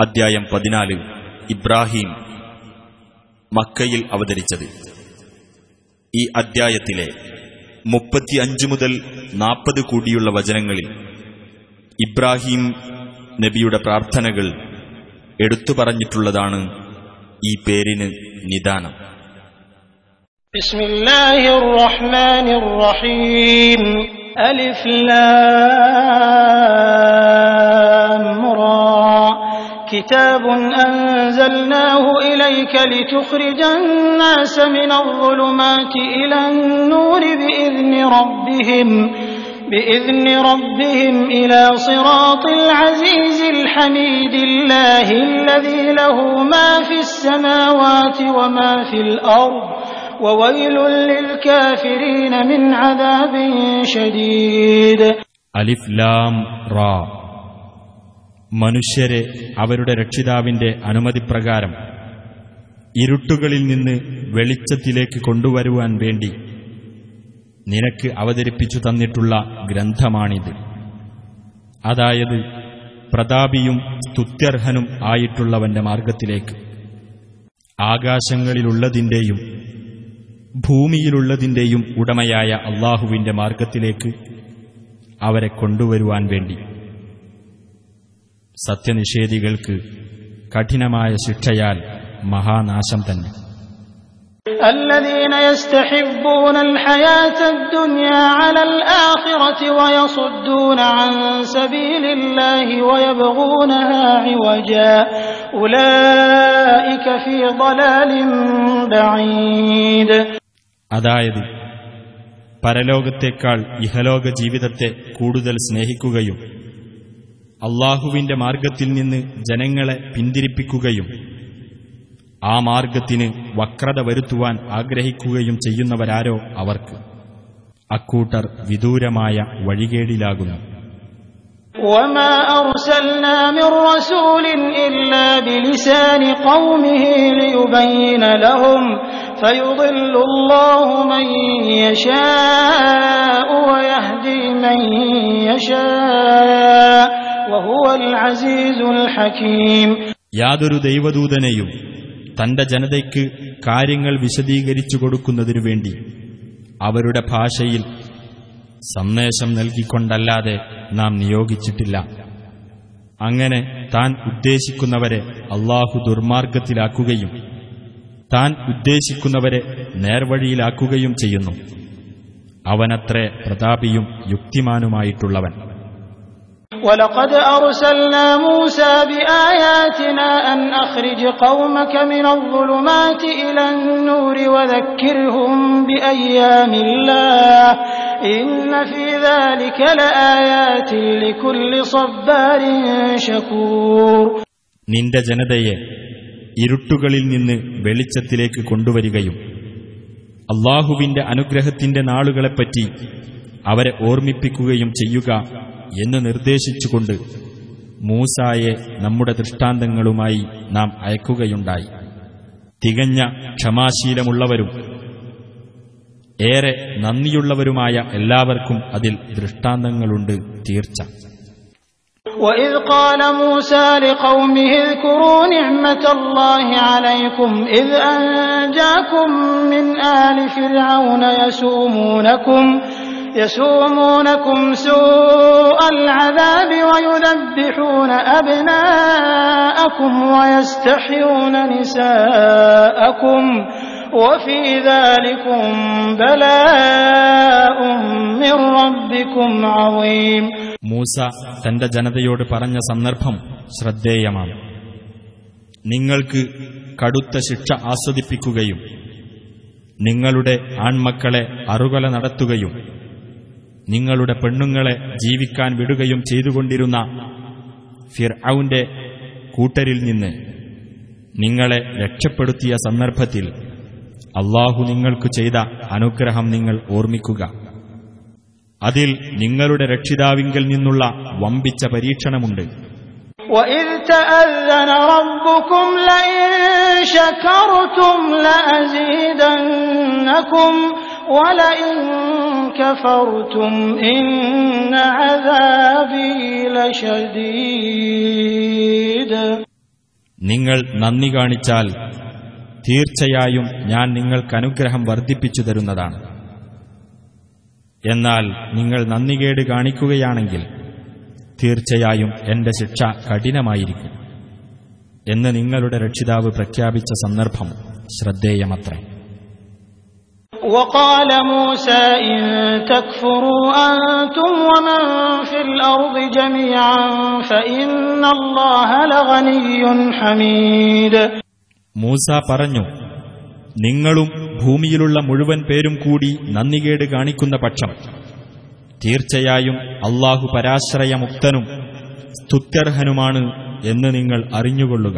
അദ്ധ്യായം പതിനാല്. ഇബ്രാഹിം മക്കയിൽ അവതരിച്ചത്. ഈ അദ്ധ്യായത്തിലെ മുപ്പത്തിയഞ്ച് മുതൽ നാൽപ്പത് കൂടിയുള്ള വചനങ്ങളിൽ ഇബ്രാഹിം നബിയുടെ പ്രാർത്ഥനകൾ എടുത്തു പറഞ്ഞിട്ടുള്ളതാണ് ഈ പേരിന് നിദാനം. ബിസ്മില്ലാഹിർ റഹ്മാനിർ റഹീം ലാം كتاب أنزلناه إليك لتخرج الناس من الظلمات إلى النور بإذن ربهم بإذن ربهم إلى صراط العزيز الحميد الله الذي له ما في السماوات وما في الأرض وويل للكافرين من عذاب شديد. ألف لام را. മനുഷ്യരെ അവരുടെ രക്ഷിതാവിന്റെ അനുമതിപ്രകാരം ഇരുട്ടുകളിൽ നിന്ന് വെളിച്ചത്തിലേക്ക് കൊണ്ടുവരുവാൻ വേണ്ടി നിനക്ക് അവതരിപ്പിച്ചു തന്നിട്ടുള്ള ഗ്രന്ഥമാണിത്. അതായത് പ്രതാപിയും സ്തുത്യർഹനും ആയിട്ടുള്ളവന്റെ മാർഗത്തിലേക്ക് ആകാശങ്ങളിലുള്ളതിന്റെയും ഭൂമിയിലുള്ളതിന്റെയും ഉടമയായ അള്ളാഹുവിന്റെ മാർഗത്തിലേക്ക് അവരെ കൊണ്ടുവരുവാൻ വേണ്ടി. സത്യനിഷേധികൾക്ക് കഠിനമായ ശിക്ഷയാൽ മഹാനാശം തന്നെ الذين يستحبون الحياة الدنيا على الآخرة ويصدون عن سبيل الله ويبغونها عوجا أولئك في ضلال بعيد അതായത് പരലോകത്തേക്കാൾ ഇഹലോക ജീവിതത്തെ കൂടുതൽ സ്നേഹിക്കുകയും അള്ളാഹുവിന്റെ മാർഗത്തിൽ നിന്ന് ജനങ്ങളെ പിന്തിരിപ്പിക്കുകയും ആ മാർഗത്തിന് വക്രത വരുത്തുവാൻ ആഗ്രഹിക്കുകയും ചെയ്യുന്നവരാരോ അവർക്ക്. അക്കൂട്ടർ വിദൂരമായ വഴികേടിലാകുന്നു. ൂമയ്യഷ യാതൊരു ദൈവദൂതനെയും തന്റെ ജനതയ്ക്ക് കാര്യങ്ങൾ വിശദീകരിച്ചു കൊടുക്കുന്നതിനു വേണ്ടി അവരുടെ ഭാഷയിൽ സന്ദേശം നൽകിക്കൊണ്ടല്ലാതെ നാം നിയോഗിച്ചിട്ടില്ല. അങ്ങനെ താൻ ഉദ്ദേശിക്കുന്നവരെ അള്ളാഹു ദുർമാർഗത്തിലാക്കുകയും താൻ ഉദ്ദേശിക്കുന്നവരെ നേർവഴിയിലാക്കുകയും ചെയ്യുന്നു. അവനത്രേ പ്രതാപിയും യുക്തിമാനുമായിട്ടുള്ളവൻ. ولقد أرسلنا موسى بآياتنا أن أخرج قومك من الظلمات إلى النور وذكرهم بأيام الله إن في ذلك لآيات لكل صبار شكور നിന്റെ ജനതയെ ഇരുട്ടുകളിൽ നിന്ന് വെളിച്ചത്തിലേക്ക് കൊണ്ടുവരികയും അള്ളാഹുവിന്റെ അനുഗ്രഹത്തിന്റെ നാളുകളെപ്പറ്റി അവരെ ഓർമ്മിപ്പിക്കുകയും ചെയ്യുക എന്ന് നിർദ്ദേശിച്ചുകൊണ്ട് മൂസായെ നമ്മുടെ ദൃഷ്ടാന്തങ്ങളുമായി നാം അയക്കുകയുണ്ടായി തികഞ്ഞ ക്ഷമാശീലമുള്ളവരും ഏറെ നന്ദിയുള്ളവരുമായ എല്ലാവർക്കും അതിൽ ദൃഷ്ടാന്തങ്ങളുണ്ട് തീർച്ച وإذ قال موسى لقومه اذكروا نعمة الله عليكم إذ أنجاكم من آل فرعون يسومونكم يسومونكم سوء العذاب ويذبحون أبناءكم ويستحيون نساءكم وفي ذلكم بلاء من ربكم عظيم മൂസ തന്റെ ജനതയോട് പറഞ്ഞ സന്ദർഭം ശ്രദ്ധേയമാണ് നിങ്ങൾക്ക് കടുത്ത ശിക്ഷ ആസ്വദിപ്പിക്കുകയും നിങ്ങളുടെ ആൺമക്കളെ അറുകൊല നടത്തുകയും നിങ്ങളുടെ പെണ്ണുങ്ങളെ ജീവിക്കാൻ വിടുകയും ചെയ്തുകൊണ്ടിരുന്ന ഫിർഔന്റെ കൂട്ടരിൽ നിന്ന് നിങ്ങളെ രക്ഷപ്പെടുത്തിയ സന്ദർഭത്തിൽ അള്ളാഹു നിങ്ങൾക്ക് ചെയ്ത അനുഗ്രഹം നിങ്ങൾ ഓർമ്മിക്കുക അതിൽ നിങ്ങളുടെ രക്ഷിതാവിങ്കൽ നിന്നുള്ള വമ്പിച്ച പരീക്ഷണമുണ്ട് وإذ تأذن ربكم لئن شكرتم لأزيدنكم നിങ്ങൾ നന്ദി കാണിച്ചാൽ തീർച്ചയായും ഞാൻ നിങ്ങൾക്ക് അനുഗ്രഹം വർദ്ധിപ്പിച്ചു തരുന്നതാണ്. എന്നാൽ നിങ്ങൾ നന്ദികേട് കാണിക്കുകയാണെങ്കിൽ തീർച്ചയായും എന്റെ ശിക്ഷ കഠിനമായിരിക്കും എന്ന് നിങ്ങളുടെ രക്ഷിതാവ് പ്രഖ്യാപിച്ച സന്ദർഭം ശ്രദ്ധേയമത്രേ. وقال موسى إن تكفروا أنتم ومن في الأرض جميعا فإن الله لغني حميد മൂസ പറഞ്ഞു നിങ്ങളും ഭൂമിയിലുള്ള മുഴുവൻ പേരും കൂടി നന്ദികേട് കാണിക്കുന്ന പക്ഷം തീർച്ചയായും അള്ളാഹു പരാശ്രയമുക്തനും സ്തുത്യർഹനുമാണ് എന്ന് നിങ്ങൾ അറിഞ്ഞുകൊള്ളുക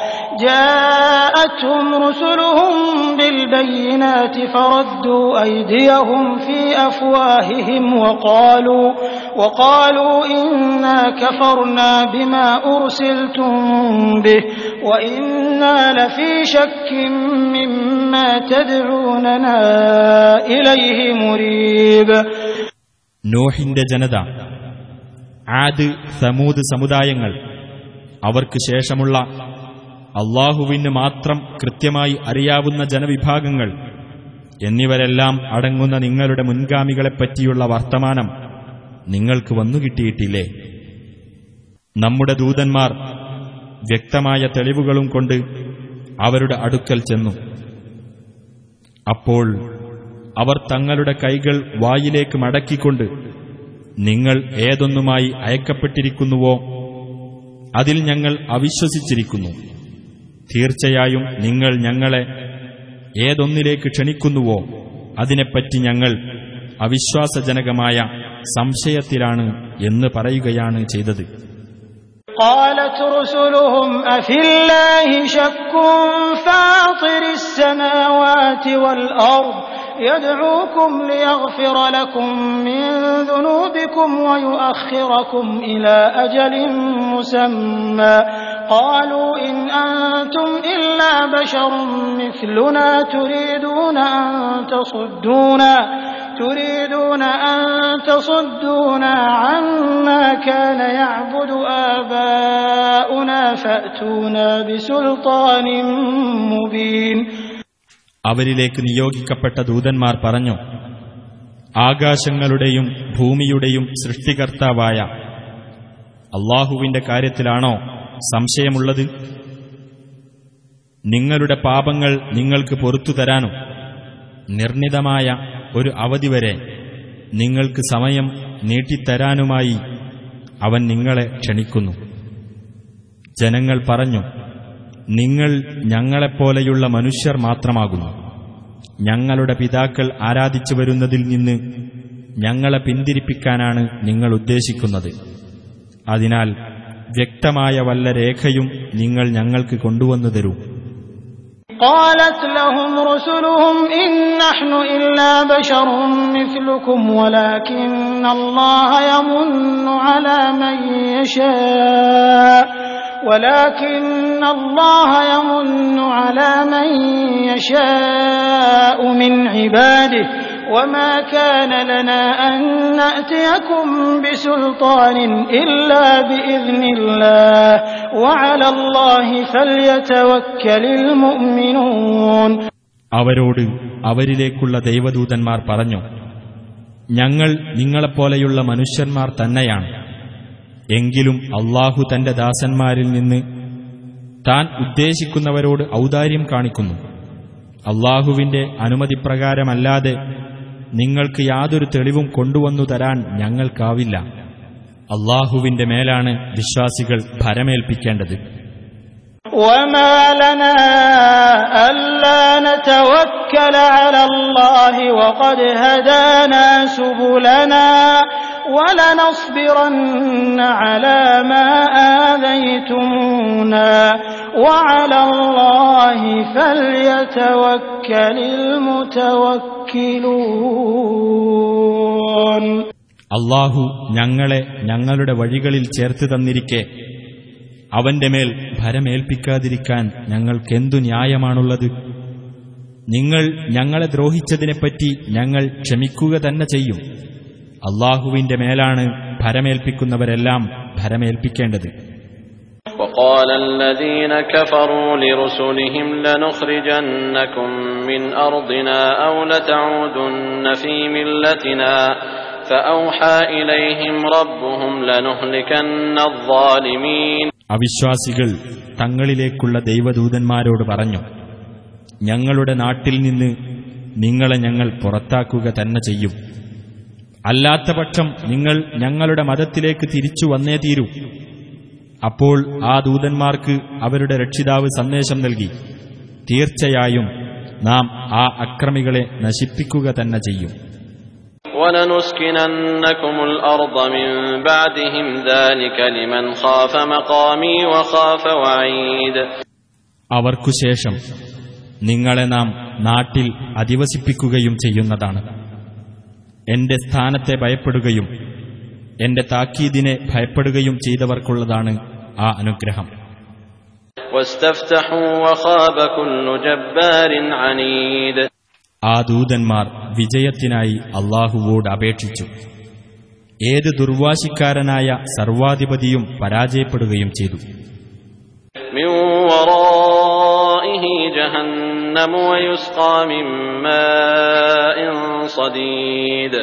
جاءتهم رسلهم بالبينات فردوا أيديهم في أفواههم وقالوا وقالوا إنا كفرنا بما أرسلتم به وإنا لفي شك مما تدعوننا إليه مريب നോഹിന്റെ ജനത ആദ് സമൂത് സമുദായങ്ങൾ അവർക്ക് ശേഷമുള്ള അള്ളാഹുവിന് മാത്രം കൃത്യമായി അറിയാവുന്ന ജനവിഭാഗങ്ങൾ എന്നിവരെല്ലാം അടങ്ങുന്ന നിങ്ങളുടെ മുൻഗാമികളെപ്പറ്റിയുള്ള വർത്തമാനം നിങ്ങൾക്ക് വന്നുകിട്ടിയിട്ടില്ലേ നമ്മുടെ ദൂതന്മാർ വ്യക്തമായ തെളിവുകളും കൊണ്ട് അവരുടെ അടുക്കൽ ചെന്നു. അപ്പോൾ അവർ തങ്ങളുടെ കൈകൾ വായിലേക്ക് മടക്കിക്കൊണ്ട് നിങ്ങൾ ഏതൊന്നുമായി അയക്കപ്പെട്ടിരിക്കുന്നുവോ? അതിൽ ഞങ്ങൾ അവിശ്വസിച്ചിരിക്കുന്നു. തീർച്ചയായും നിങ്ങൾ ഞങ്ങളെ ഏതൊന്നിലേക്ക് ക്ഷണിക്കുന്നുവോ അതിനെപ്പറ്റി ഞങ്ങൾ അവിശ്വാസജനകമായ സംശയത്തിലാണ് എന്ന് പറയുകയാണ് ചെയ്തത് قالت رسلهم أفي الله شك فاطر السماوات والأرض يدعوكم ليغفر لكم من ذنوبكم ويؤخركم إلى أجل مسمى قالوا إن أنتم إلا بشر مثلنا تريدون أن تصدونا تريدون أن تصدونا عما كان يعبد آباؤنا فأتونا بسلطان مبين അവരിലേക്ക് നിയോഗിക്കപ്പെട്ട ദൂതന്മാർ പറഞ്ഞു ആകാശങ്ങളുടെയും ഭൂമിയുടെയും സൃഷ്ടികർത്താവായ അള്ളാഹുവിന്റെ കാര്യത്തിലാണോ സംശയമുള്ളത്? നിങ്ങളുടെ പാപങ്ങൾ നിങ്ങൾക്ക് പൊറത്തു തരാനും? നിർണിതമായ ഒരു അവധി വരെ നിങ്ങൾക്ക് സമയം നീട്ടിത്തരാനുമായി അവൻ നിങ്ങളെ ക്ഷണിക്കുന്നു. ജനങ്ങൾ പറഞ്ഞു നിങ്ങൾ ഞങ്ങളെപ്പോലെയുള്ള മനുഷ്യർ മാത്രമാകുന്നു. ഞങ്ങളുടെ പിതാക്കൾ ആരാധിച്ചു വരുന്നതിൽ നിന്ന് ഞങ്ങളെ പിന്തിരിപ്പിക്കാനാണ് നിങ്ങൾ ഉദ്ദേശിക്കുന്നത്. അതിനാൽ വ്യക്തമായ വല്ല രേഖയും നിങ്ങൾ ഞങ്ങൾക്ക് കൊണ്ടുവന്നു തരൂ قالت لهم رسلهم إن نحن إلا بشر مثلكم ولكن الله يمن على من يشاء ولكن الله يمن على من يشاء من عباده وما كان لنا أن نأتيكم بسلطان إلا بإذن الله وعلى الله فليتوكل المؤمنون അവരോട് അവരിലേക്കുള്ള ദൈവദൂതന്മാർ പറഞ്ഞു ഞങ്ങൾ നിങ്ങളെപ്പോലെയുള്ള മനുഷ്യന്മാർ തന്നെയാണ് എങ്കിലും അള്ളാഹു തന്റെ ദാസന്മാരിൽ നിന്ന് താൻ ഉദ്ദേശിക്കുന്നവരോട് ഔദാര്യം കാണിക്കുന്നു അള്ളാഹുവിന്റെ അനുമതിപ്രകാരമല്ലാതെ നിങ്ങൾക്ക് യാതൊരു തെളിവും കൊണ്ടുവന്നു തരാൻ ഞങ്ങൾക്കാവില്ല. അള്ളാഹുവിന്റെ മേലാണ് വിശ്വാസികൾ ഭരമേൽപ്പിക്കേണ്ടത്. ൂലന لنا ألا نتوكل على الله وقد هدانا سبلنا ولنصبرن على ما آذيتمونا وعلى الله فليتوكل المتوكلون അള്ളാഹു ഞങ്ങളെ ഞങ്ങളുടെ വഴികളിൽ ചേർത്ത് തന്നിരിക്കെ അവന്റെ മേൽ ഭരമേൽപ്പിക്കാതിരിക്കാൻ ഞങ്ങൾക്കെന്തു ന്യായമാണുള്ളത് നിങ്ങൾ ഞങ്ങളെ ദ്രോഹിച്ചതിനെപ്പറ്റി ഞങ്ങൾ ക്ഷമിക്കുക തന്നെ ചെയ്യും അള്ളാഹുവിന്റെ മേലാണ് ഭരമേൽപ്പിക്കുന്നവരെല്ലാം ഭരമേൽപ്പിക്കേണ്ടത് وقال الذين كفروا لرسلهم لنخرجنكم من أرضنا أو لتعودن في ملتنا فأوحى إليهم ربهم لنهلكن الظالمين അവിശ്വാസികൾ തങ്ങളിലേക്കുള്ള ദൈവദൂതന്മാരോട് പറഞ്ഞു ഞങ്ങളുടെ നാട്ടിൽ നിന്ന് നിങ്ങളെ ഞങ്ങൾ പുറത്താക്കുക തന്നെ ചെയ്യും അല്ലാത്ത പക്ഷം നിങ്ങൾ ഞങ്ങളുടെ മതത്തിലേക്ക് തിരിച്ചു വന്നേ തീരൂ. അപ്പോൾ ആ ദൂതന്മാർക്ക് അവരുടെ രക്ഷിതാവ് സന്ദേശം നൽകി. തീർച്ചയായും നാം ആ അക്രമികളെ നശിപ്പിക്കുക തന്നെ ചെയ്യും. അവർക്കുശേഷം നിങ്ങളെ നാം നാട്ടിൽ അധിവസിപ്പിക്കുകയും ചെയ്യുന്നതാണ്. എന്റെ സ്ഥാനത്തെ ഭയപ്പെടുകയും എന്റെ താക്കീദിനെ ഭയപ്പെടുകയും ചെയ്തവർക്കുള്ളതാണ് ആ അനുഗ്രഹം. ആ ദൂതന്മാർ വിജയത്തിനായി അള്ളാഹുവോട് അപേക്ഷിച്ചു. ഏത് ദുർവാശിക്കാരനായ സർവാധിപതിയും പരാജയപ്പെടുകയും ചെയ്തു. جهنم ويسقى من ماء صديد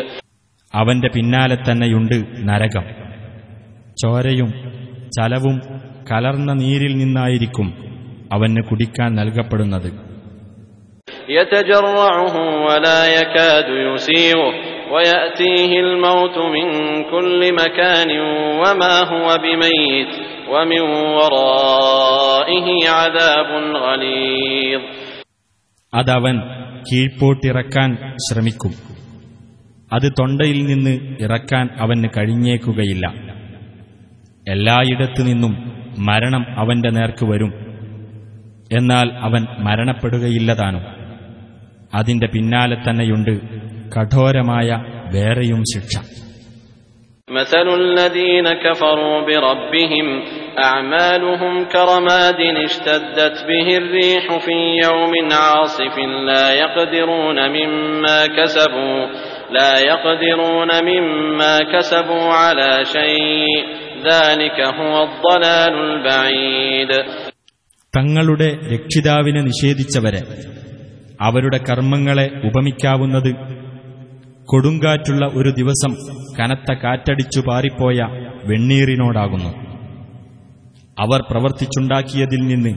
അവന്റെ പിന്നാലെ തന്നെയുണ്ട് നരകം ചോരയും ചലവും കലർന്ന നീരിൽ നിന്നായിരിക്കും അവന് കുടിക്കാൻ നൽകപ്പെടുന്നത് يتجرعه ولا يكاد يسيغه ويأتيه الموت من كل مكان وما هو بميت ومن ورائه عذاب غليظ അതവൻ കീഴ്പോട്ടിറക്കാൻ ശ്രമിക്കും. അത് തൊണ്ടയിൽ നിന്ന് ഇറക്കാൻ അവന് കഴിഞ്ഞേക്കുകയില്ല. എല്ലായിടത്തു നിന്നും മരണം അവന്റെ നേർക്ക് വരും. എന്നാൽ അവൻ മരണപ്പെടുകയില്ല താനും അതിന്റെ പിന്നാലെ തന്നെയുണ്ട് കഠോരമായ വേറെയും ശിക്ഷ. مثل الذين كفروا بربهم أعمالهم كرماد اشتدت به الريح في يوم عاصف لا يقدرون مما كسبوا لا يقدرون مما كسبوا على شيء ذلك هو الضلال البعيد തങ്ങളുടെ രക്ഷിതാവിനെ നിഷേധിച്ചവരെ അവരുടെ കർമ്മങ്ങളെ ഉപമിക്കാവുന്നത് കൊടുങ്കാറ്റുള്ള ഒരു ദിവസം കനത്ത കാറ്റടിച്ചു പാറിപ്പോയ വെണ്ണീറിനോടാകുന്നു അവർ പ്രവർത്തിച്ചുണ്ടാക്കിയതിൽ നിന്ന്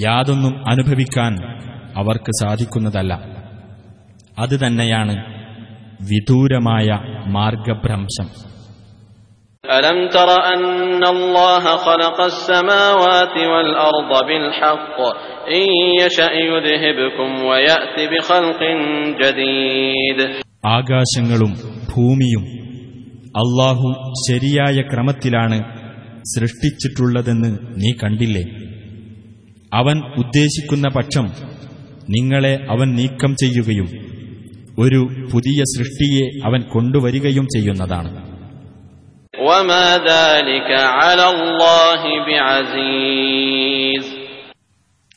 യാതൊന്നും അനുഭവിക്കാൻ അവർക്ക് സാധിക്കുന്നതല്ല അത് തന്നെയാണ് വിദൂരമായ മാർഗഭ്രംശം ألم تر أن الله خلق السماوات والأرض بالحق إن يشأ يذهبكم ويأت بخلق جديد ആകാശങ്ങളും ഭൂമിയും അള്ളാഹു ശരിയായ ക്രമത്തിലാണ് സൃഷ്ടിച്ചിട്ടുള്ളതെന്ന് നീ കണ്ടില്ലേ? അവൻ ഉദ്ദേശിക്കുന്ന പക്ഷം നിങ്ങളെ അവൻ നീക്കം ചെയ്യുകയും ഒരു പുതിയ സൃഷ്ടിയെ അവൻ കൊണ്ടുവരികയും ചെയ്യുന്നതാണ്.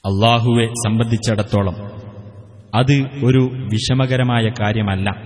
അള്ളാഹുവെ സംബന്ധിച്ചിടത്തോളം അത് ഒരു വിഷമകരമായ കാര്യമല്ല.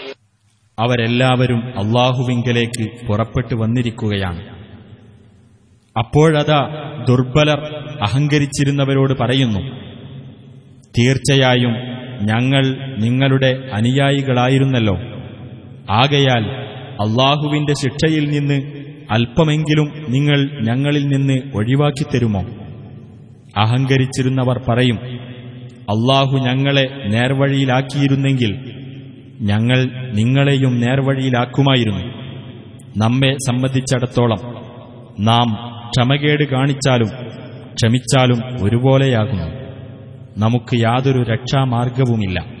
അവരെല്ലാവരും അള്ളാഹുവിങ്കലേക്ക് പുറപ്പെട്ടു വന്നിരിക്കുകയാണ്. അപ്പോഴതാ ദുർബലർ അഹങ്കരിച്ചിരുന്നവരോട് പറയുന്നു തീർച്ചയായും ഞങ്ങൾ നിങ്ങളുടെ അനുയായികളായിരുന്നല്ലോ. ആകയാൽ അള്ളാഹുവിന്റെ ശിക്ഷയിൽ നിന്ന് അല്പമെങ്കിലും നിങ്ങൾ ഞങ്ങളിൽ നിന്ന് ഒഴിവാക്കി ഒഴിവാക്കിത്തരുമോ അഹങ്കരിച്ചിരുന്നവർ പറയും അള്ളാഹു ഞങ്ങളെ നേർവഴിയിലാക്കിയിരുന്നെങ്കിൽ ഞങ്ങൾ നിങ്ങളെയും നേർവഴിയിലാക്കുമായിരുന്നു. നമ്മെ സംബന്ധിച്ചിടത്തോളം നാം ക്ഷമകേട് കാണിച്ചാലും ക്ഷമിച്ചാലും ഒരുപോലെയാകുന്നു. നമുക്ക് യാതൊരു രക്ഷാമാർഗവുമില്ല.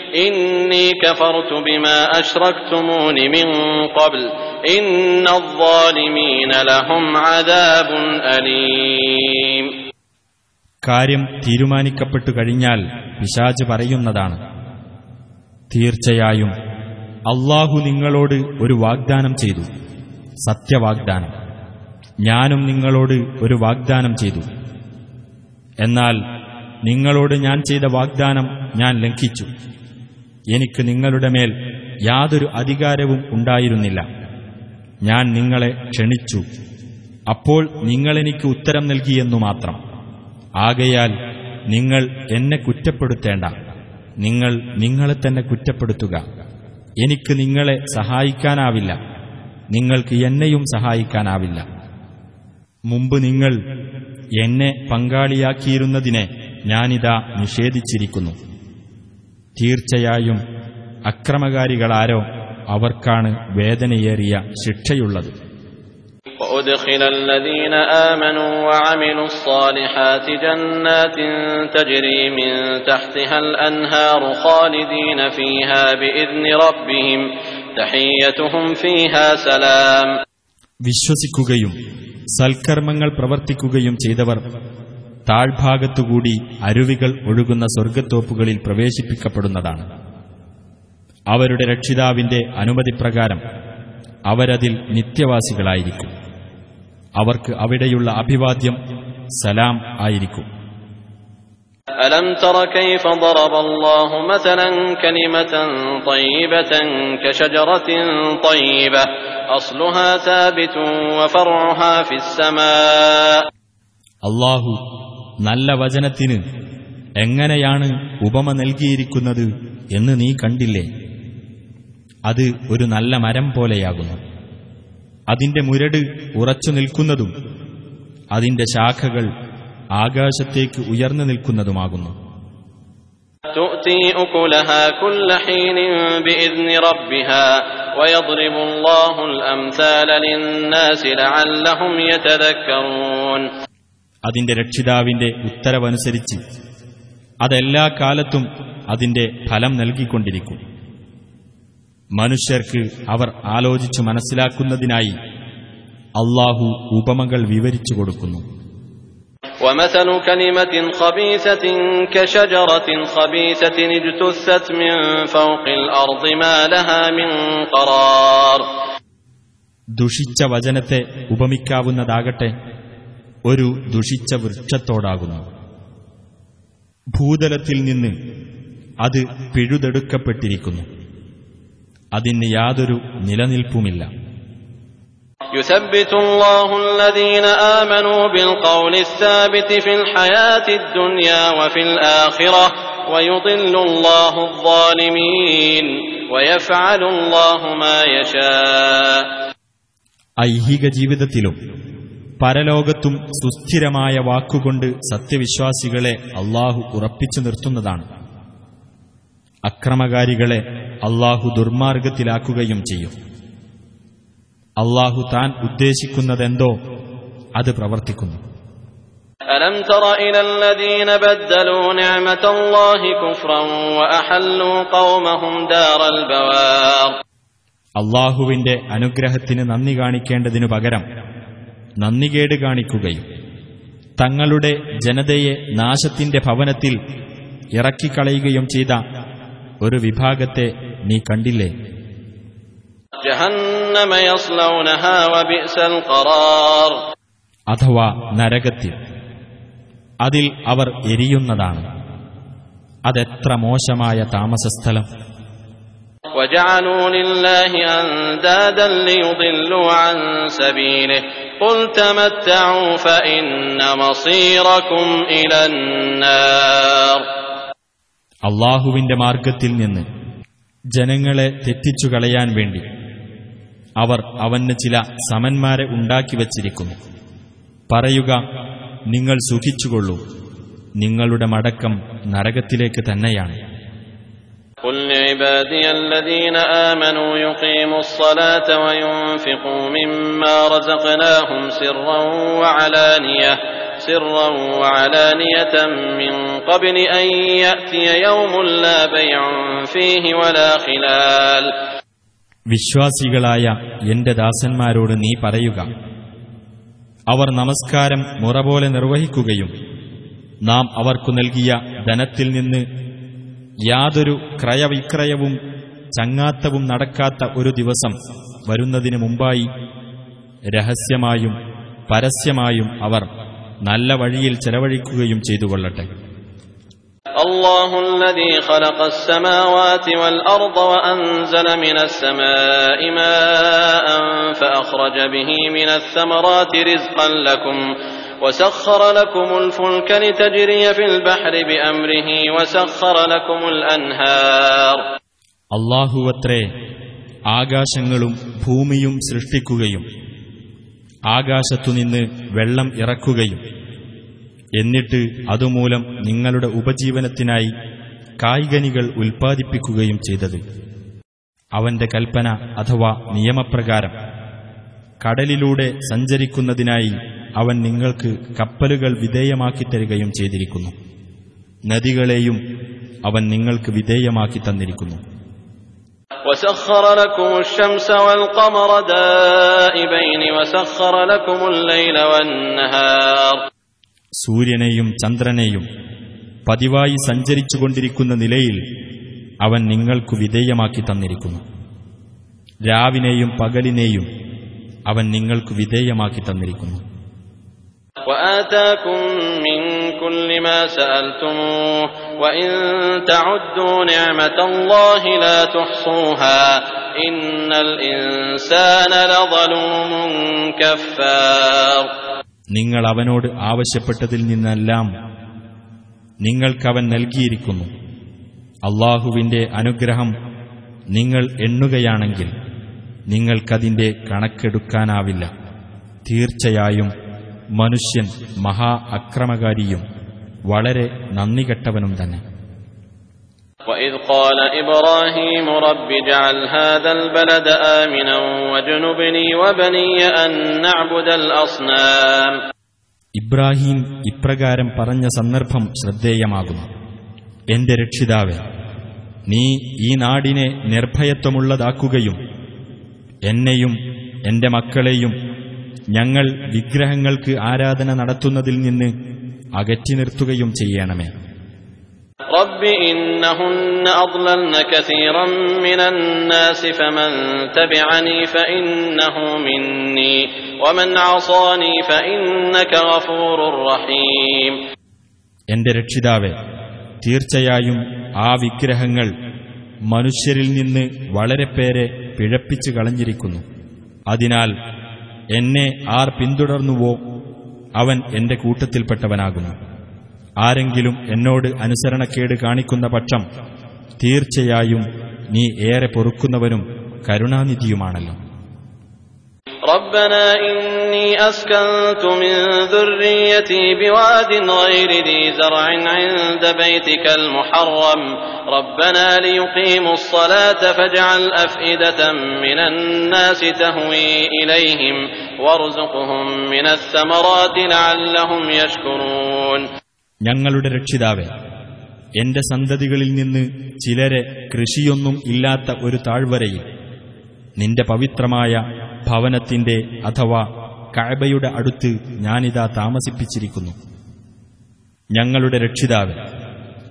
إني كفرت بما أشركتمون من قبل إن الظالمين لهم عذاب أليم കാര്യം തീരുമാനിക്കപ്പെട്ടു കഴിഞ്ഞാൽ പിശാജ് പറയുന്നതാണ് തീർച്ചയായും അള്ളാഹു നിങ്ങളോട് ഒരു വാഗ്ദാനം ചെയ്തു സത്യവാഗ്ദാനം ഞാനും നിങ്ങളോട് ഒരു വാഗ്ദാനം ചെയ്തു എന്നാൽ നിങ്ങളോട് ഞാൻ ചെയ്ത വാഗ്ദാനം ഞാൻ ലംഘിച്ചു എനിക്ക് നിങ്ങളുടെ മേൽ യാതൊരു അധികാരവും ഉണ്ടായിരുന്നില്ല. ഞാൻ നിങ്ങളെ ക്ഷണിച്ചു. അപ്പോൾ നിങ്ങളെനിക്ക് ഉത്തരം നൽകിയെന്നു മാത്രം. ആകയാൽ നിങ്ങൾ എന്നെ കുറ്റപ്പെടുത്തേണ്ട. നിങ്ങൾ നിങ്ങളെ തന്നെ കുറ്റപ്പെടുത്തുക. എനിക്ക് നിങ്ങളെ സഹായിക്കാനാവില്ല. നിങ്ങൾക്ക് എന്നെയും സഹായിക്കാനാവില്ല. മുമ്പ് നിങ്ങൾ എന്നെ പങ്കാളിയാക്കിയിരുന്നതിനെ ഞാനിതാ നിഷേധിച്ചിരിക്കുന്നു. തീർച്ചയായും അക്രമകാരികളാരോ അവർക്കാണ് വേദനയേറിയ ശിക്ഷയുള്ളത് وأدخل الذين آمنوا وعملوا الصالحات جنات تجري من تحتها الأنهار خالدين فيها بإذن ربهم تحيتهم فيها سلام വിശ്വസിക്കുകയും സൽക്കർമ്മങ്ങൾ പ്രവർത്തിക്കുകയും ചെയ്തവർ താഴ്ഭാഗത്തുകൂടി അരുവികൾ ഒഴുകുന്ന സ്വർഗത്തോപ്പുകളിൽ പ്രവേശിപ്പിക്കപ്പെടുന്നതാണ് അവരുടെ രക്ഷിതാവിന്റെ അനുമതിപ്രകാരം അവരതിൽ നിത്യവാസികളായിരിക്കും അവർക്ക് അവിടെയുള്ള അഭിവാദ്യം സലാം ആയിരിക്കും ألم تر كيف ضرب الله مثلا كلمة طيبة كشجرة طيبة أصلها ثابت وفرعها في السماء അള്ളാഹു നല്ല വചനത്തിന് എങ്ങനെയാണ് ഉപമ നൽകിയിരിക്കുന്നത് എന്ന് നീ കണ്ടില്ലേ? അത് ഒരു നല്ല മരം പോലെയാകുന്നു. അതിന്റെ മുരട് ഉറച്ചു നിൽക്കുന്നതും അതിന്റെ ശാഖകൾ ആകാശത്തേക്ക് ഉയർന്നു നിൽക്കുന്നതുമാകുന്നു. അതിന്റെ രക്ഷിതാവിന്റെ ഉത്തരവനുസരിച്ച് അതെല്ലാ കാലത്തും അതിന്റെ ഫലം നൽകിക്കൊണ്ടിരിക്കും മനുഷ്യർക്ക് അവർ ആലോചിച്ചു മനസ്സിലാക്കുന്നതിനായി അള്ളാഹു ഉപമകൾ വിവരിച്ചു കൊടുക്കുന്നു ومثل كلمة خبيثة كشجرة خبيثة اجتثت من فوق الأرض ما لها من قرار ദുഷിച്ച വചനത്തെ ഉപമിക്കാവുന്നതാകട്ടെ ഒരു ദുഷിച്ച വൃക്ഷത്തോടാകുന്നു ഭൂതലത്തിൽ നിന്ന് അത് പിഴുതെടുക്കപ്പെട്ടിരിക്കുന്നു അതിന് യാതൊരു നിലനിൽപ്പുമില്ല يثبت الله الذين آمنوا بالقول الثابت في الحياة الدنيا وفي الآخرة ويضل الله الظالمين ويفعل الله ما يشاء ഐഹിക ജീവിതത്തിലും പരലോകത്തും സുസ്ഥിരമായ വാക്കുകൊണ്ട് സത്യവിശ്വാസികളെ അള്ളാഹു ഉറപ്പിച്ചു നിർത്തുന്നതാണ് അക്രമകാരികളെ അള്ളാഹു ദുർമാർഗത്തിലാക്കുകയും ചെയ്യും അള്ളാഹു താൻ ഉദ്ദേശിക്കുന്നതെന്തോ അത് പ്രവർത്തിക്കുന്നു ألم تر إلى الذين بدلوا نعمة الله كفرا وأحلوا قومهم دار البوار അള്ളാഹുവിന്റെ അനുഗ്രഹത്തിന് നന്ദി കാണിക്കേണ്ടതിനു പകരം നന്ദികേട് കാണിക്കുകയും തങ്ങളുടെ ജനതയെ നാശത്തിന്റെ ഭവനത്തിൽ ഇറക്കിക്കളയുകയും ചെയ്ത ഒരു വിഭാഗത്തെ നീ കണ്ടില്ലേ? അഥവാ നരകത്തിൽ. അതിൽ അവർ എരിയുന്നതാണ്. അതെത്ര മോശമായ താമസസ്ഥലം. وجعلوا لله أندادا ليضلوا عن سبيله قل تمتعوا فإن مصيركم إلى النار അള്ളാഹുവിന്റെ മാർഗത്തിൽ നിന്ന് ജനങ്ങളെ തെറ്റിച്ചു കളയാൻ വേണ്ടി അവർ അവന് ചില സമന്മാരെ ഉണ്ടാക്കി വച്ചിരിക്കുന്നു പറയുക നിങ്ങൾ സുഖിച്ചുകൊള്ളൂ നിങ്ങളുടെ മടക്കം നരകത്തിലേക്ക് തന്നെയാണ് قل لعبادي الذين آمنوا يقيموا الصلاة وينفقوا مما رزقناهم سرا وعلانية سرا وعلانية من قبل أن يأتي يوم لا بيع فيه ولا خلال വിശ്വാസികളായ എന്റെ ദാസന്മാരോട് നീ പറയുക അവർ നമസ്കാരം മുറ പോലെ നിർവഹിക്കുകയും നാം അവർക്കു നൽകിയ ധനത്തിൽ നിന്ന് യാതൊരു ക്രയവിക്രയവും ചങ്ങാത്തവും നടക്കാത്ത ഒരു ദിവസം വരുന്നതിന് മുമ്പായി രഹസ്യമായും പരസ്യമായും അവർ നല്ല വഴിയിൽ ചെലവഴിക്കുകയും ചെയ്തുകൊള്ളട്ടെ الله الذي خلق السماوات والأرض وأنزل من السماء ماء فأخرج به من الثمرات رزقا لكم وسخر لكم الفلك لتجري في البحر بأمره وسخر لكم الأنهار അള്ളാഹുവത്രേ ആകാശങ്ങളും ഭൂമിയും സൃഷ്ടിക്കുകയും ആകാശത്തുനിന്ന് വെള്ളം ഇറക്കുകയും എന്നിട്ട് അതുമൂലം നിങ്ങളുടെ ഉപജീവനത്തിനായി കായ്കനികൾ ഉൽപ്പാദിപ്പിക്കുകയും ചെയ്തത് അവന്റെ കൽപ്പന അഥവാ നിയമപ്രകാരം കടലിലൂടെ സഞ്ചരിക്കുന്നതിനായി അവൻ നിങ്ങൾക്ക് കപ്പലുകൾ വിധേയമാക്കി തരികയും ചെയ്തിരിക്കുന്നു നദികളെയും അവൻ നിങ്ങൾക്ക് വിധേയമാക്കി തന്നിരിക്കുന്നു وسخر لكم الشمس والقمر دائبين وسخر لكم الليل والنهار സൂര്യനെയും ചന്ദ്രനെയും പതിവായി സഞ്ചരിച്ചുകൊണ്ടിരിക്കുന്ന നിലയിൽ അവൻ നിങ്ങൾക്കു വിധേയമാക്കി തന്നിരിക്കുന്നു രാവിനെയും പകലിനെയും അവൻ നിങ്ങൾക്കു വിധേയമാക്കി തന്നിരിക്കുന്നു وآتاكم من كل ما سألتموه وإن تعدوا نعمة الله لا تحصوها إن الإنسان لظلوم كفار നിങ്ങൾ അവനോട് ആവശ്യപ്പെട്ടതിൽ നിന്നെല്ലാം നിങ്ങൾക്കവൻ നൽകിയിരിക്കുന്നു അള്ളാഹുവിന്റെ അനുഗ്രഹം നിങ്ങൾ എണ്ണുകയാണെങ്കിൽ നിങ്ങൾക്കതിന്റെ കണക്കെടുക്കാനാവില്ല തീർച്ചയായും മനുഷ്യൻ മഹാ അക്രമകാരിയും വളരെ നന്ദികെട്ടവനും തന്നെ وإذ قال إبراهيم رب اجعل هذا البلد آمنا واجنبني وبني أن نعبد الأصنام ഇബ്രാഹിം ഇപ്രകാരം പറഞ്ഞ സന്ദർഭം ശ്രദ്ധേയമാകുന്നു എന്റെ രക്ഷിതാവെ നീ ഈ നാടിനെ നിർഭയത്വമുള്ളതാക്കുകയും എന്നെയും എന്റെ മക്കളെയും ഞങ്ങൾ വിഗ്രഹങ്ങൾക്ക് ആരാധന നടത്തുന്നതിൽ നിന്ന് അകറ്റി നിർത്തുകയും ചെയ്യണമേ رب إنهن أضللن كثيرا من الناس فمن تبعني فإنه مني ومن عصاني فإنك غفور رحيم എന്റെ രക്ഷിതാവെ തീർച്ചയായും ആ വിഗ്രഹങ്ങൾ മനുഷ്യരിൽ നിന്ന് വളരെ പേരെ പിഴപ്പിച്ചു കളഞ്ഞിരിക്കുന്നു അതിനാൽ എന്നെ ആർ പിന്തുടർന്നുവോ അവൻ എന്റെ കൂട്ടത്തിൽപ്പെട്ടവനാകുന്നു. ആരെങ്കിലും എന്നോട് അനുസരണക്കേട് കാണിക്കുന്ന പക്ഷം തീർച്ചയായും നീ ഏറെ പൊറുക്കുന്നവനും കരുണാനിധിയുമാണല്ലോ. ربنا إني أسكنت من ذريتي بواد غير ذي زرع عند بيتك المحرم ربنا ليقيموا الصلاة فاجعل أفئدة من الناس تهوي إليهم وارزقهم من الثمرات لعلهم يشكرون ഞങ്ങളുടെ രക്ഷിതാവെ എന്റെ സന്തതികളിൽ നിന്ന് ചിലരെ കൃഷിയൊന്നും ഇല്ലാത്ത ഒരു താഴ്വരയിൽ നിന്റെ പവിത്രമായ ഭവനത്തിന്റെ അഥവാ കഴബയുടെ അടുത്ത് ഞാനിതാ താമസിപ്പിച്ചിരിക്കുന്നു. ഞങ്ങളുടെ രക്ഷിതാവ്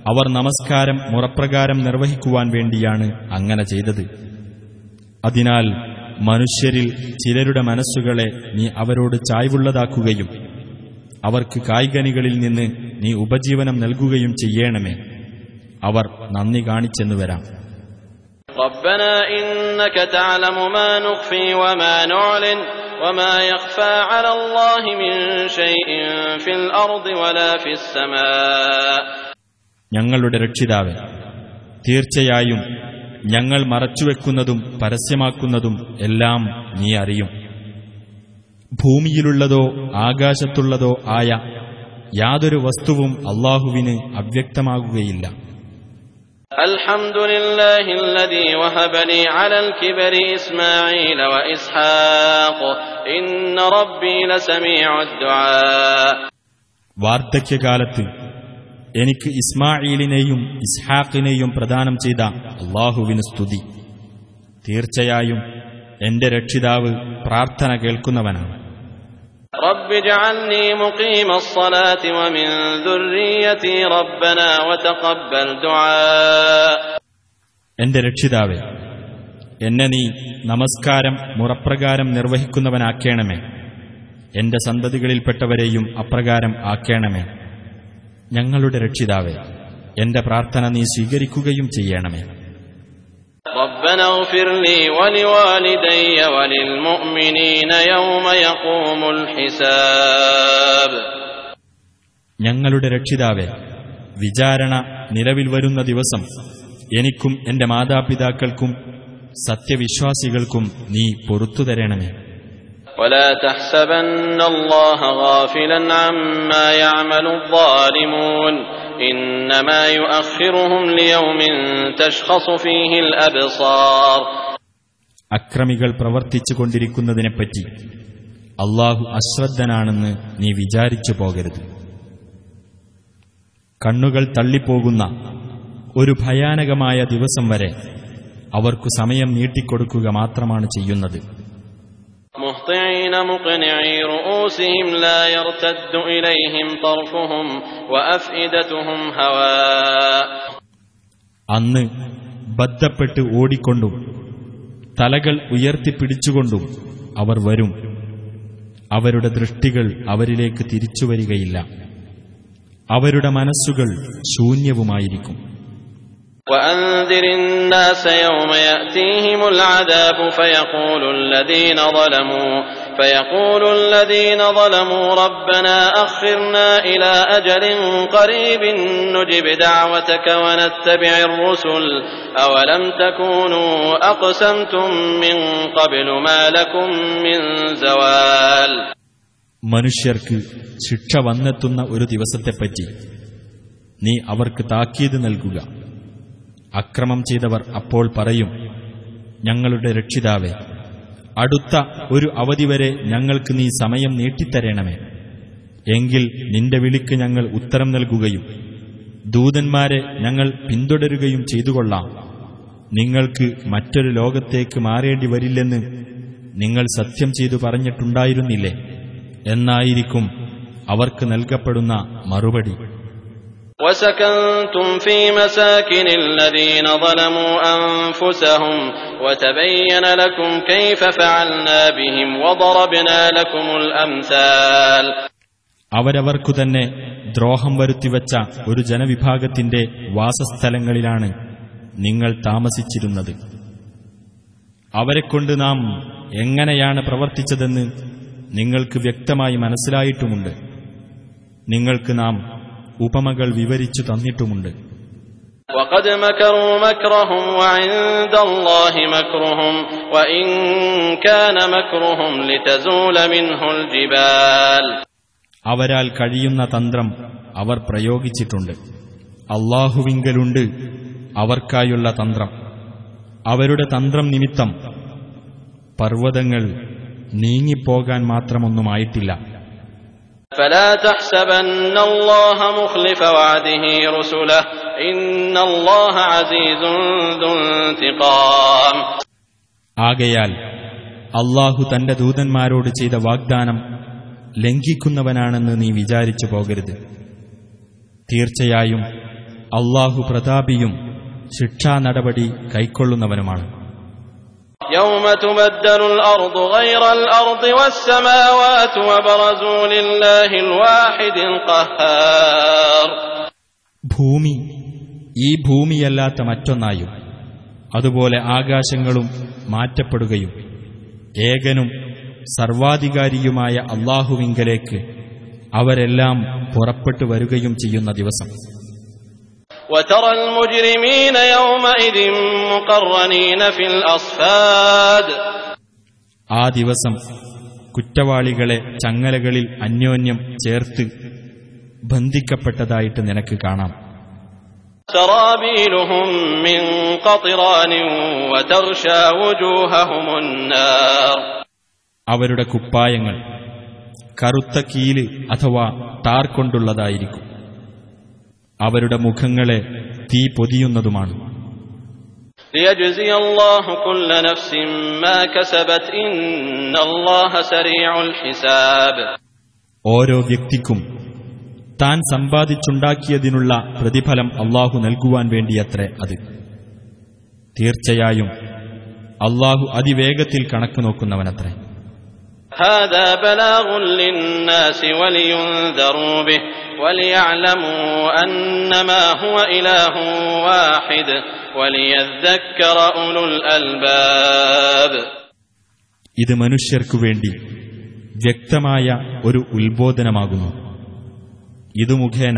അവർ നമസ്കാരം മുറപ്രകാരം നിർവഹിക്കുവാൻ വേണ്ടിയാണ് അങ്ങനെ ചെയ്തത്. അതിനാൽ മനുഷ്യരിൽ ചിലരുടെ മനസ്സുകളെ നീ അവരോട് ചായ്വുള്ളതാക്കുകയും അവർക്ക് കായികനികളിൽ നിന്ന് നീ ഉപജീവനം നൽകുകയും ചെയ്യണമേ. അവർ നന്ദി കാണിച്ചെന്നു വരാം. ربنا إنك تعلم ما نخفي وما نعلن وما يخفى على الله من شيء في الأرض ولا في السماء ഞങ്ങളുടെ രക്ഷിതാവേ തീർച്ചയായും ഞങ്ങൾ മറച്ചുവെക്കുന്നതും പരസ്യമാക്കുന്നതും എല്ലാം നീ അറിയും ഭൂമിയിലുള്ളതോ ആകാശത്തുള്ളതോ ആയ യാതൊരു വസ്തുവും അള്ളാഹുവിന് അവ്യക്തമാകുകയില്ല الحمد لله الذي وهب لي على الكبر إسماعيل وإسحاق إن ربي لسميع الدعاء വാർദ്ധക്യകാലത്ത് എനിക്ക് ഇസ്മായിലിനെയും ഇസ്ഹാഖിനെയും പ്രദാനം ചെയ്ത അള്ളാഹുവിന് സ്തുതി തീർച്ചയായും എന്റെ രക്ഷിതാവ് പ്രാർത്ഥന കേൾക്കുന്നവനാണ് رب اجعلني مقيم الصلاة ومن ذريتي ربنا وتقبل دعاء എന്റെ രക്ഷിതാവെ എന്നെ നീ നമസ്കാരം മുറപ്രകാരം നിർവഹിക്കുന്നവനാക്കേണമേ എന്റെ സന്തതികളിൽപ്പെട്ടവരെയും അപ്രകാരം ആക്കേണമേ ഞങ്ങളുടെ രക്ഷിതാവെ എന്റെ പ്രാർത്ഥന നീ സ്വീകരിക്കുകയും ചെയ്യണമേ ربنا اغفر لي ولوالدي وللمؤمنين يوم يقوم الحساب ഞങ്ങളുടെ രക്ഷിതാവെ വിചാരണ നിലവിൽ വരുന്ന ദിവസം എനിക്കും എന്റെ മാതാപിതാക്കൾക്കും സത്യവിശ്വാസികൾക്കും നീ പൊറത്തു തരണമേ ولا تحسبن الله غافلا عما يعمل الظالمون إنما يؤخرهم ليوم تشخص فيه الأبصار അക്രമികൾ പ്രവർത്തിച്ചു കൊണ്ടിരിക്കുന്നതിനെപ്പറ്റി അള്ളാഹു അശ്രദ്ധനാണെന്ന് നീ വിചാരിച്ചു പോകരുത് കണ്ണുകൾ തള്ളിപ്പോകുന്ന ഒരു ഭയാനകമായ ദിവസം വരെ അവർക്കു സമയം നീട്ടിക്കൊടുക്കുക മാത്രമാണ് ചെയ്യുന്നത് مهطعين مقنعي رؤوسهم لا يرتد إليهم طرفهم وأفئدتهم هواء അന്ന് ബദ്ധപ്പെട്ട് ഓടിക്കൊണ്ടും തലകൾ ഉയർത്തിപ്പിടിച്ചുകൊണ്ടും അവർ വരും അവരുടെ ദൃഷ്ടികൾ അവരിലേക്ക് തിരിച്ചുവരികയില്ല അവരുടെ മനസ്സുകൾ ശൂന്യവുമായിരിക്കും وأنذر الناس يوم يأتيهم العذاب فيقول الذين ظلموا فيقول الذين ظلموا ربنا أخرنا إلى أجل قريب نجب دعوتك ونتبع الرسل أولم تكونوا أقسمتم من قبل ما لكم من زوال മനുഷ്യർക്ക് ശിക്ഷ വന്നെത്തുന്ന ഒരു ദിവസത്തെപ്പറ്റി നീ അവർക്ക് താക്കീത് നൽകുക അക്രമം ചെയ്തവർ അപ്പോൾ പറയും ഞങ്ങളുടെ രക്ഷിതാവേ അടുത്ത ഒരു അവധി വരെ ഞങ്ങൾക്ക് നീ സമയം നീട്ടിത്തരണമേ. എങ്കിൽ നിന്റെ വിളിക്ക് ഞങ്ങൾ ഉത്തരം നൽകുകയും ദൂതന്മാരെ ഞങ്ങൾ പിന്തുടരുകയും ചെയ്തുകൊള്ളാം. നിങ്ങൾക്ക് മറ്റൊരു ലോകത്തേക്ക് മാറേണ്ടി വരില്ലെന്ന് നിങ്ങൾ സത്യം ചെയ്തു പറഞ്ഞിട്ടുണ്ടായിരുന്നില്ലേ? എന്നായിരിക്കും അവർക്ക് നൽകപ്പെടുന്ന മറുപടി. وسكنتم في مساكن الذين ظلموا أنفسهم وتبين لكم كيف فعلنا بهم وضربنا لكم الأمثال അവരവർക്കു തന്നെ ദ്രോഹം വരുത്തിവച്ച ഒരു ജനവിഭാഗത്തിന്റെ വാസസ്ഥലങ്ങളിലാണ് നിങ്ങൾ താമസിച്ചിരുന്നത് അവരെക്കൊണ്ട് നാം എങ്ങനെയാണ് പ്രവർത്തിച്ചതെന്ന് നിങ്ങൾക്ക് വ്യക്തമായി മനസ്സിലായിട്ടുമുണ്ട് നിങ്ങൾക്ക് നാം ഉപമകൾ വിവരിച്ചു തന്നിട്ടുമുണ്ട് وقد مكروا مكرهم وعند الله مكرهم وإن كان مكرهم لتزول منه الجبال അവരാൽ കഴിയുന്ന തന്ത്രം അവർ പ്രയോഗിച്ചിട്ടുണ്ട് അള്ളാഹുവിങ്കലുണ്ട് അവർക്കായുള്ള തന്ത്രം അവരുടെ തന്ത്രം നിമിത്തം പർവ്വതങ്ങൾ നീങ്ങിപ്പോകാൻ മാത്രമൊന്നുമായിട്ടില്ല فلا تحسبن الله مخلف وعده رسله إن الله عزيز ذو انتقام ആകയാൽ അള്ളാഹു തന്റെ ദൂതന്മാരോട് ചെയ്ത വാഗ്ദാനം ലംഘിക്കുന്നവനാണെന്ന് നീ വിചാരിച്ചു പോകരുത് തീർച്ചയായും അള്ളാഹു പ്രതാപിയും ശിക്ഷാ നടപടി കൈക്കൊള്ളുന്നവനുമാണ് يوم تبدل الأرض غير الأرض والسماوات وبرزوا لله الواحد القهار ഭൂമി ഈ ഭൂമിയല്ലാത്ത മറ്റൊന്നായും അതുപോലെ ആകാശങ്ങളും മാറ്റപ്പെടുകയും ഏകനും സർവാധികാരിയുമായ അള്ളാഹുവിങ്കലേക്ക് അവരെല്ലാം പുറപ്പെട്ടു വരികയും ചെയ്യുന്ന ദിവസം وترى المجرمين يومئذ مقرنين في الأصفاد ആ ദിവസം കുറ്റവാളികളെ ചങ്ങലകളിൽ അന്യോന്യം ചേർത്ത് ബന്ധിക്കപ്പെട്ടതായിട്ട് നിനക്ക് കാണാം سرابيلهم من قطران وتغشى وجوههم النار അവരുടെ കുപ്പായങ്ങൾ കറുത്ത കീല് അഥവാ ടാർ കൊണ്ടുള്ളതായിരിക്കും അവരുടെ മുഖങ്ങളെ തീ പൊതിയുന്നതുമാണ് ليجزي الله كل نفس ما كسبت إن الله سريع الحساب ഓരോ വ്യക്തിക്കും താൻ സമ്പാദിച്ചുണ്ടാക്കിയതിനുള്ള പ്രതിഫലം അള്ളാഹു നൽകുവാൻ വേണ്ടിയത്രേ അത് തീർച്ചയായും അള്ളാഹു അതിവേഗത്തിൽ കണക്ക് നോക്കുന്നവനത്രേ هذا بلاغ للناس ولينذروا به وليعلموا أنما هو إله واحد وليذكر أولو الألباب ഇത് മനുഷ്യർക്കു വേണ്ടി വ്യക്തമായ ഒരു ഉത്ബോധനമാകുന്നു ഇതു മുഖേന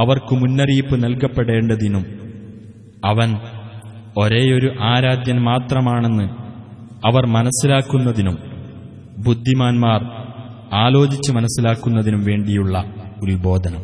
അവർക്കു മുന്നറിയിപ്പ് നൽകപ്പെടേണ്ടതിനും അവൻ ഒരേയൊരു ആരാധ്യൻ മാത്രമാണെന്ന് അവർ മനസ്സിലാക്കുന്നതിനും ബുദ്ധിമാന്മാർ ആലോചിച്ച് മനസ്സിലാക്കുന്നതിനും വേണ്ടിയുള്ള గురి బోధనం